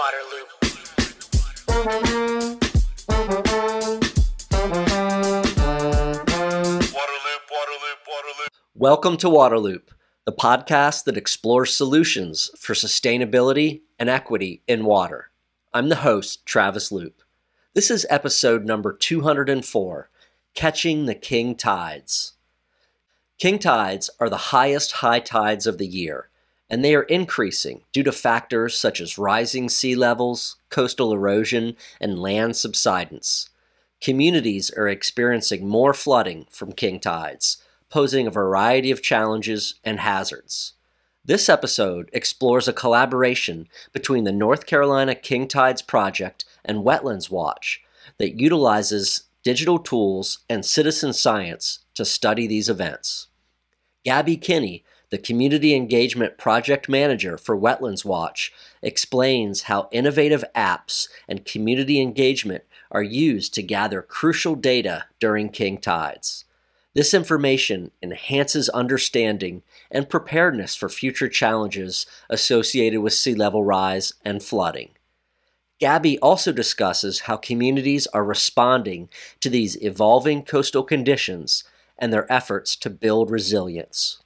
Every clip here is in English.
water loop. Welcome to Waterloop, the podcast that explores solutions for sustainability and equity in water. I'm the host, Travis Loop. This is episode number 204 Catching the King Tides. King tides are the highest high tides of the year, and they are increasing due to factors such as rising sea levels, coastal erosion, and land subsidence. Communities are experiencing more flooding from king tides posing a variety of challenges and hazards. This episode explores a collaboration between the North Carolina King Tides Project and Wetlands Watch that utilizes digital tools and citizen science to study these events. Gabi Kinney, the Community Engagement Project Manager for Wetlands Watch, explains how innovative apps and community engagement are used to gather crucial data during king tides. This information enhances understanding and preparedness for future challenges associated with sea level rise and flooding. Gabi also discusses how communities are responding to these evolving coastal conditions and their efforts to build resilience.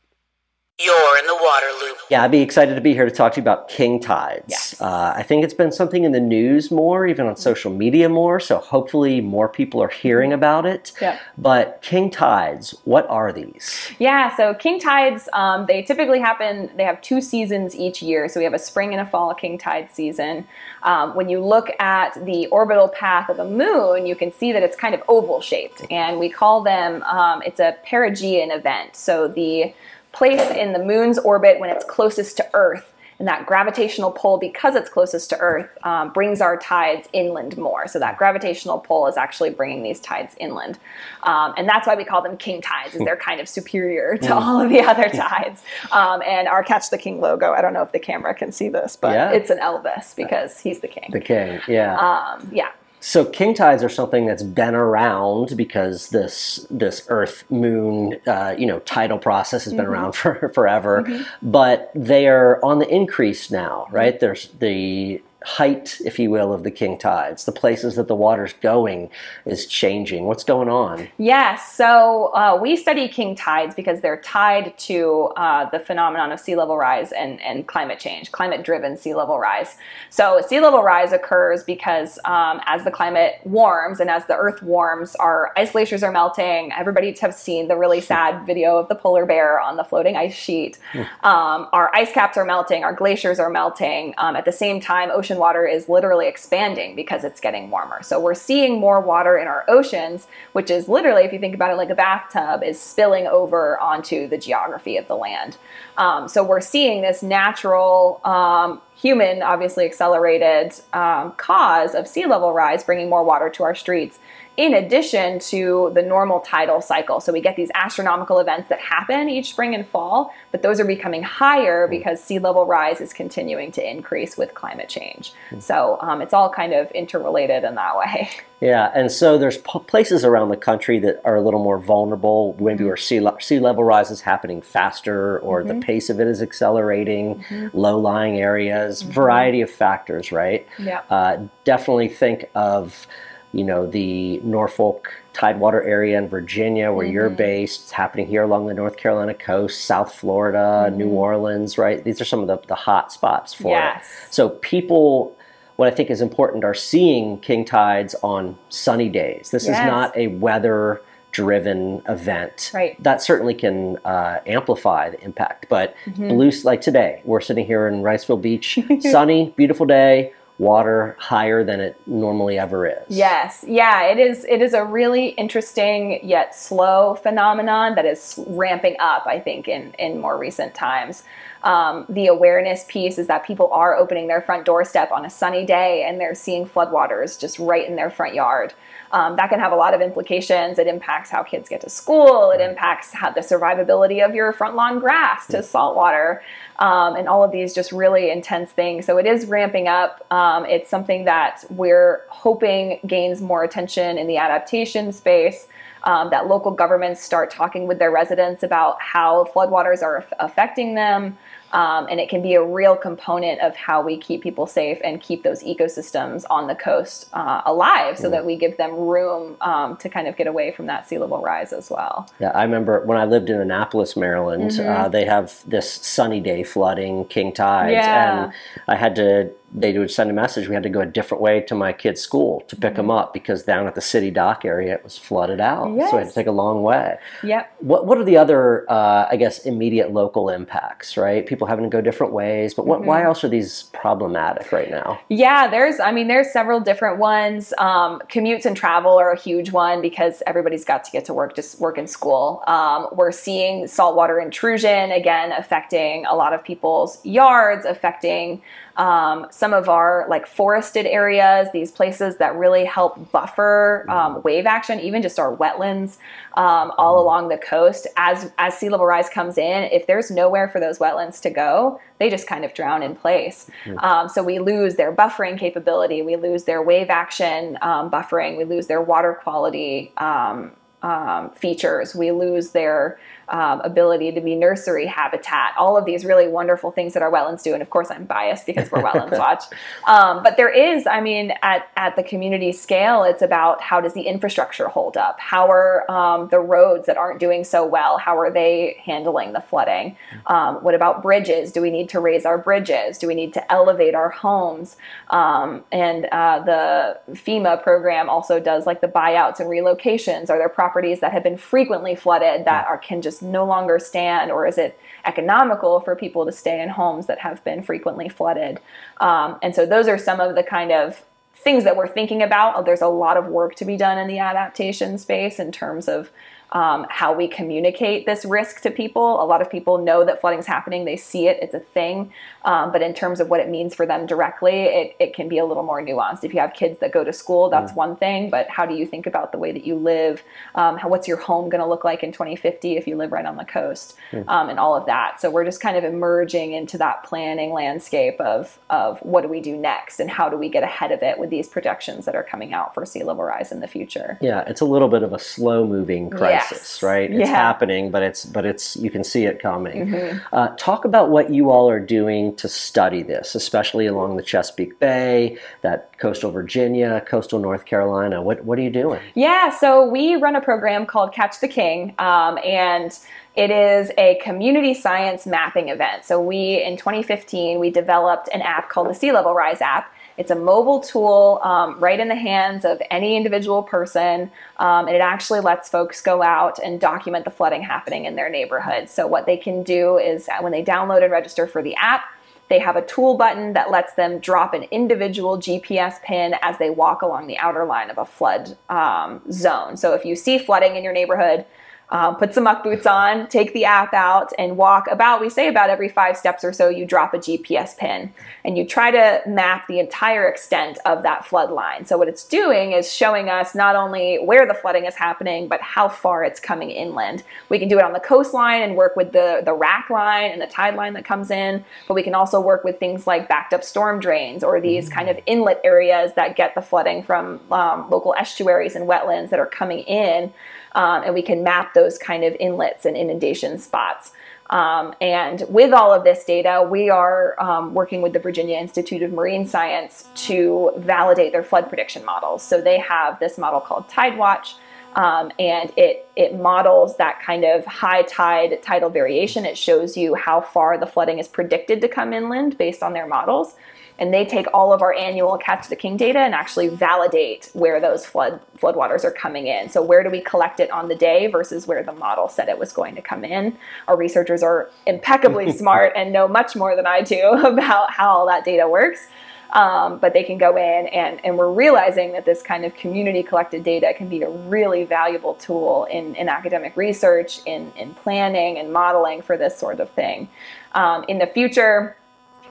You're in the water loop. Gabi, excited to be here to talk to you about king tides. Yes. Uh, I think it's been something in the news more, even on social media more, so hopefully more people are hearing about it. Yep. But king tides, what are these? Yeah, so king tides, um, they typically happen, they have two seasons each year. So we have a spring and a fall king tide season. Um, when you look at the orbital path of a moon, you can see that it's kind of oval shaped. And we call them, um, it's a perigean event. So the place in the moon's orbit when it's closest to Earth and that gravitational pull, because it's closest to Earth, um, brings our tides inland more. So that gravitational pull is actually bringing these tides inland, um, and that's why we call them king tides. Is they're kind of superior to all of the other tides. Um, and our Catch the King logo. I don't know if the camera can see this, but Yeah. it's an Elvis because he's the king. The king, yeah. Um, yeah. So king tides are something that's been around because this this Earth Moon uh, you know tidal process has been mm-hmm. around for forever, mm-hmm. but they are on the increase now, right? Mm-hmm. There's the height, if you will, of the king tides. The places that the water's going is changing. What's going on? Yes, so uh, we study king tides because they're tied to uh, the phenomenon of sea level rise and, and climate change, climate driven sea level rise. So, sea level rise occurs because um, as the climate warms and as the earth warms, our ice glaciers are melting. Everybody has seen the really sad video of the polar bear on the floating ice sheet. Um, our ice caps are melting, our glaciers are melting. Um, at the same time, ocean water is literally expanding because it's getting warmer. So we're seeing more water in our oceans, which is literally, if you think about it like a bathtub, is spilling over onto the geography of the land. Um, so we're seeing this natural, um, human, obviously accelerated um, cause of sea level rise, bringing more water to our streets. In addition to the normal tidal cycle. So, we get these astronomical events that happen each spring and fall, but those are becoming higher hmm. because sea level rise is continuing to increase with climate change. Hmm. So, um, it's all kind of interrelated in that way. Yeah, and so there's p- places around the country that are a little more vulnerable, maybe hmm. where sea, le- sea level rise is happening faster or the mm-hmm. pace of it is accelerating, mm-hmm. low-lying areas, mm-hmm. variety of factors, right? Yeah. Uh, definitely think of, you know, the Norfolk Tidewater area in Virginia where you're based. It's happening here along the North Carolina coast, South Florida, New Orleans, right? These are some of the, the hot spots for Yes. it. So people, what I think is important, are seeing king tides on sunny days. This is not a weather driven event. Right. That certainly can uh, amplify the impact. But Mm-hmm. blue, like today, we're sitting here in Wrightsville Beach, sunny, beautiful day, water higher than it normally ever is. Yes, yeah, it is. It is a really interesting yet slow phenomenon that is ramping up. I think in in more recent times. Um, the awareness piece is that people are opening their front doorstep on a sunny day and they're seeing floodwaters just right in their front yard. Um, that can have a lot of implications. It impacts how kids get to school. It impacts how the survivability of your front lawn grass to salt water, um, and all of these just really intense things. So it is ramping up. Um, it's something that we're hoping gains more attention in the adaptation space. Um, that local governments start talking with their residents about how floodwaters are aff- affecting them. Um, and it can be a real component of how we keep people safe and keep those ecosystems on the coast uh, alive so that we give them room um, to kind of get away from that sea level rise as well. Yeah, I remember when I lived in Annapolis, Maryland, Mm-hmm. uh, they have this sunny day flooding, king tides, Yeah. and I had to. They would send a message. We had to go a different way to my kid's school to pick Mm-hmm. them up because down at the city dock area it was flooded out. So we had to take a long way. Yep. What What are the other, uh, I guess, immediate local impacts? Right, people having to go different ways. But what, Mm-hmm. why else are these problematic right now? Yeah, there's, I mean, there's several different ones. Um, commutes and travel are a huge one because everybody's got to get to work, just work in school. Um, we're seeing saltwater intrusion, again, affecting a lot of people's yards, affecting um, some of our like forested areas, these places that really help buffer um, wave action, even just our wetlands um, all along the coast. As as sea level rise comes in, if there's nowhere for those wetlands to go, they just kind of drown in place. Um, so we lose their buffering capability, we lose their wave action um, buffering, we lose their water quality. Um, um, features. We lose their um, ability to be nursery habitat. All of these really wonderful things that our wetlands do. And of course, I'm biased because we're Wetlands Watch. Um, but there is, I mean, at, at the community scale, it's about how does the infrastructure hold up? How are um, the roads that aren't doing so well? How are they handling the flooding? Um, what about bridges? Do we need to raise our bridges? Do we need to elevate our homes? Um, and uh, the FEMA program also does like the buyouts and relocations. Are there properties that have been frequently flooded that are can just no longer stand, or is it economical for people to stay in homes that have been frequently flooded? Um, and so those are some of the kind of things that we're thinking about. There's a lot of work to be done in the adaptation space in terms of um, how we communicate this risk to people. A lot of people know that flooding is happening, they see it, it's a thing. Um, but in terms of what it means for them directly, it, it can be a little more nuanced. If you have kids that go to school, that's one thing, but how do you think about the way that you live? Um, how, what's your home going to look like in 2050 if you live right on the coast? Um, and all of that. So we're just kind of emerging into that planning landscape of, of what do we do next and how do we get ahead of it with these projections that are coming out for sea level rise in the future. Yeah, it's a little bit of a slow moving crisis, Yes. right? It's Yeah. happening, but it's but it's you can see it coming. Mm-hmm. Uh, talk about what you all are doing to study this, especially along the Chesapeake Bay, that coastal Virginia, coastal North Carolina. What what are you doing? Yeah, so we run a program called Catch the King, um, and it is a community science mapping event. So we, in 2015, we developed an app called the Sea Level Rise app. It's a mobile tool um, right in the hands of any individual person, um, and it actually lets folks go out and document the flooding happening in their neighborhood. So what they can do is uh, when they download and register for the app, they have a tool button that lets them drop an individual GPS pin as they walk along the outer line of a flood um, zone. So if you see flooding in your neighborhood, um, put some muck boots on, take the app out, and walk about, we say about every five steps or so, you drop a GPS pin. And you try to map the entire extent of that flood line. So, what it's doing is showing us not only where the flooding is happening, but how far it's coming inland. We can do it on the coastline and work with the, the rack line and the tide line that comes in, but we can also work with things like backed up storm drains or these kind of inlet areas that get the flooding from um, local estuaries and wetlands that are coming in um, and we can map those kind of inlets and inundation spots. Um, and with all of this data, we are um, working with the Virginia Institute of Marine Science to validate their flood prediction models. So they have this model called TideWatch, um, and it it models that kind of high tide tidal variation. It shows you how far the flooding is predicted to come inland based on their models and they take all of our annual catch the king data and actually validate where those flood floodwaters are coming in. So where do we collect it on the day versus where the model said it was going to come in? Our researchers are impeccably smart and know much more than i do about how all that data works. Um, but they can go in and, and we're realizing that this kind of community collected data can be a really valuable tool in, in academic research in, in planning and modeling for this sort of thing. Um, in the future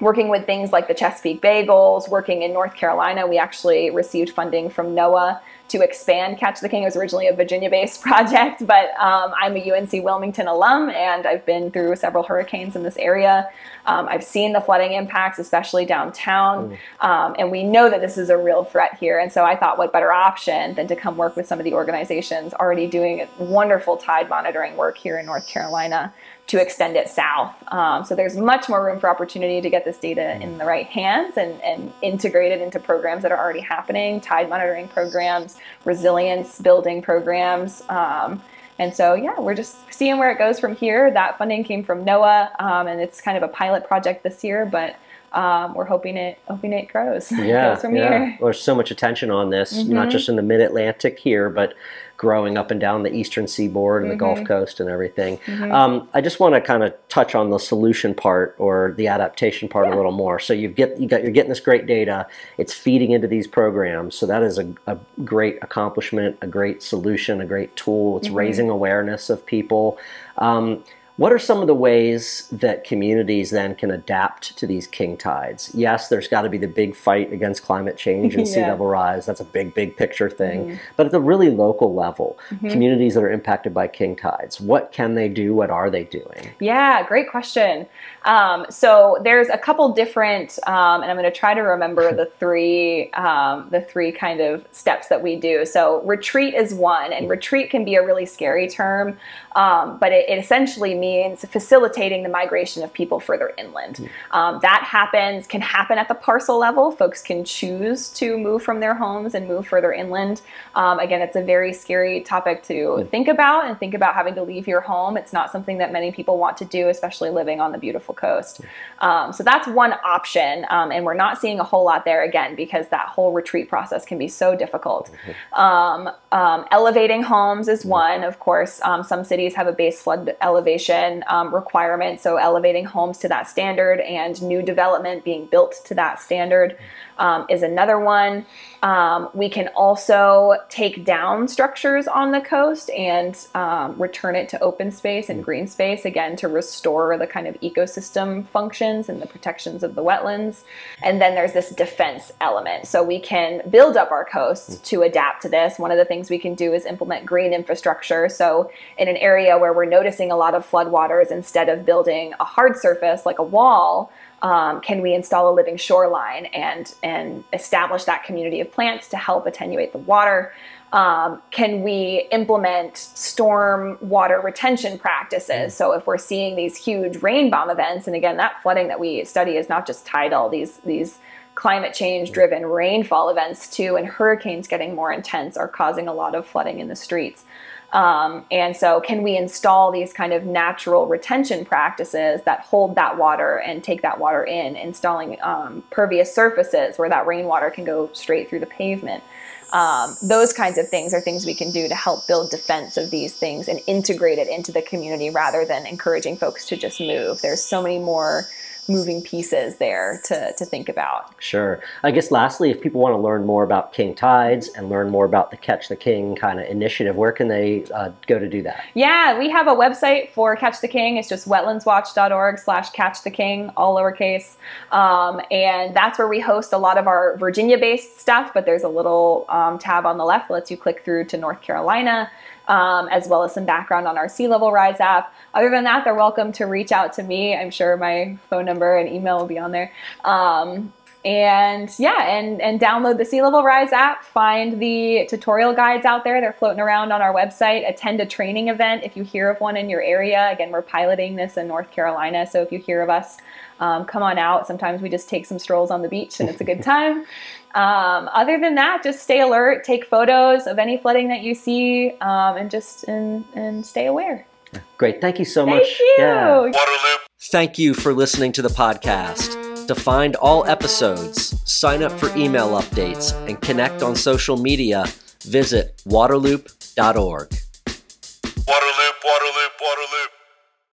working with things like the Chesapeake Bay Goals, working in North Carolina, we actually received funding from NOAA to expand Catch the King. It was originally a Virginia based project, but um, I'm a UNC Wilmington alum and I've been through several hurricanes in this area. Um, I've seen the flooding impacts, especially downtown, um, and we know that this is a real threat here. And so I thought, what better option than to come work with some of the organizations already doing wonderful tide monitoring work here in North Carolina to extend it south. Um, so there's much more room for opportunity to get this data in the right hands and, and integrate it into programs that are already happening, tide monitoring programs, resilience building programs. Um, and so, yeah, we're just seeing where it goes from here. That funding came from NOAA, um, and it's kind of a pilot project this year, but um, we're hoping it hoping it grows. Yeah, from yeah. Mm-hmm. There's so much attention on this, not just in the Mid Atlantic here, but growing up and down the Eastern Seaboard and the Mm-hmm. Gulf Coast and everything. Um, I just want to kind of touch on the solution part or the adaptation part a little more. So you've get you got you're getting this great data. It's feeding into these programs. So that is a, a great accomplishment, a great solution, a great tool. Mm-hmm. It's raising awareness of people. Um, what are some of the ways that communities then can adapt to these king tides? Yes, there's got to be the big fight against climate change and sea level rise. That's a big, big picture thing. But at the really local level, communities that are impacted by king tides, what can they do? What are they doing? Yeah, great question. Um, so there's a couple different, um, and I'm going to try to remember the three, um, the three kind of steps that we do. So retreat is one, and retreat can be a really scary term, um, but it, it essentially means facilitating the migration of people further inland. Um, that happens can happen at the parcel level. Folks can choose to move from their homes and move further inland. Um, again, it's a very scary topic to think about and think about having to leave your home. It's not something that many people want to do, especially living on the beautiful coast. Um, so that's one option, um, and we're not seeing a whole lot there again because that whole retreat process can be so difficult. Um, um, elevating homes is one, of course. Um, some cities have a base flood elevation um, requirement, so elevating homes to that standard and new development being built to that standard um, is another one. Um, we can also take down structures on the coast and um, return it to open space and green space again to restore the kind of ecosystem functions and the protections of the wetlands. And then there's this defense element. So we can build up our coasts to adapt to this. One of the things we can do is implement green infrastructure. So in an area where we're noticing a lot of floodwaters, instead of building a hard surface like a wall, um, can we install a living shoreline and and establish that community of plants to help attenuate the water? Um, can we implement storm water retention practices? So if we're seeing these huge rain bomb events, and again, that flooding that we study is not just tidal; these these climate change driven rainfall events too, and hurricanes getting more intense are causing a lot of flooding in the streets. Um, and so, can we install these kind of natural retention practices that hold that water and take that water in, installing um, pervious surfaces where that rainwater can go straight through the pavement? Um, those kinds of things are things we can do to help build defense of these things and integrate it into the community rather than encouraging folks to just move. There's so many more moving pieces there to, to think about. Sure. I guess lastly, if people want to learn more about king tides and learn more about the Catch the King kind of initiative, where can they uh, go to do that? Yeah, we have a website for Catch the King. It's just wetlandswatch.org slash catch the king, all lowercase. Um, and that's where we host a lot of our Virginia based stuff, but there's a little um, tab on the left that lets you click through to North Carolina. Um, as well as some background on our Sea Level Rise app. Other than that, they're welcome to reach out to me. I'm sure my phone number and email will be on there. Um, and yeah, and and download the Sea Level Rise app. Find the tutorial guides out there. They're floating around on our website. Attend a training event if you hear of one in your area. Again, we're piloting this in North Carolina, so if you hear of us, um, come on out. Sometimes we just take some strolls on the beach, and it's a good time. Um, other than that, just stay alert, take photos of any flooding that you see, um, and just and and stay aware. Great. Thank you so Thank much. you. Waterloop. Thank you for listening to the podcast. To find all episodes, sign up for email updates, and connect on social media, visit waterloop.org. Waterloop, Waterloop, Waterloop.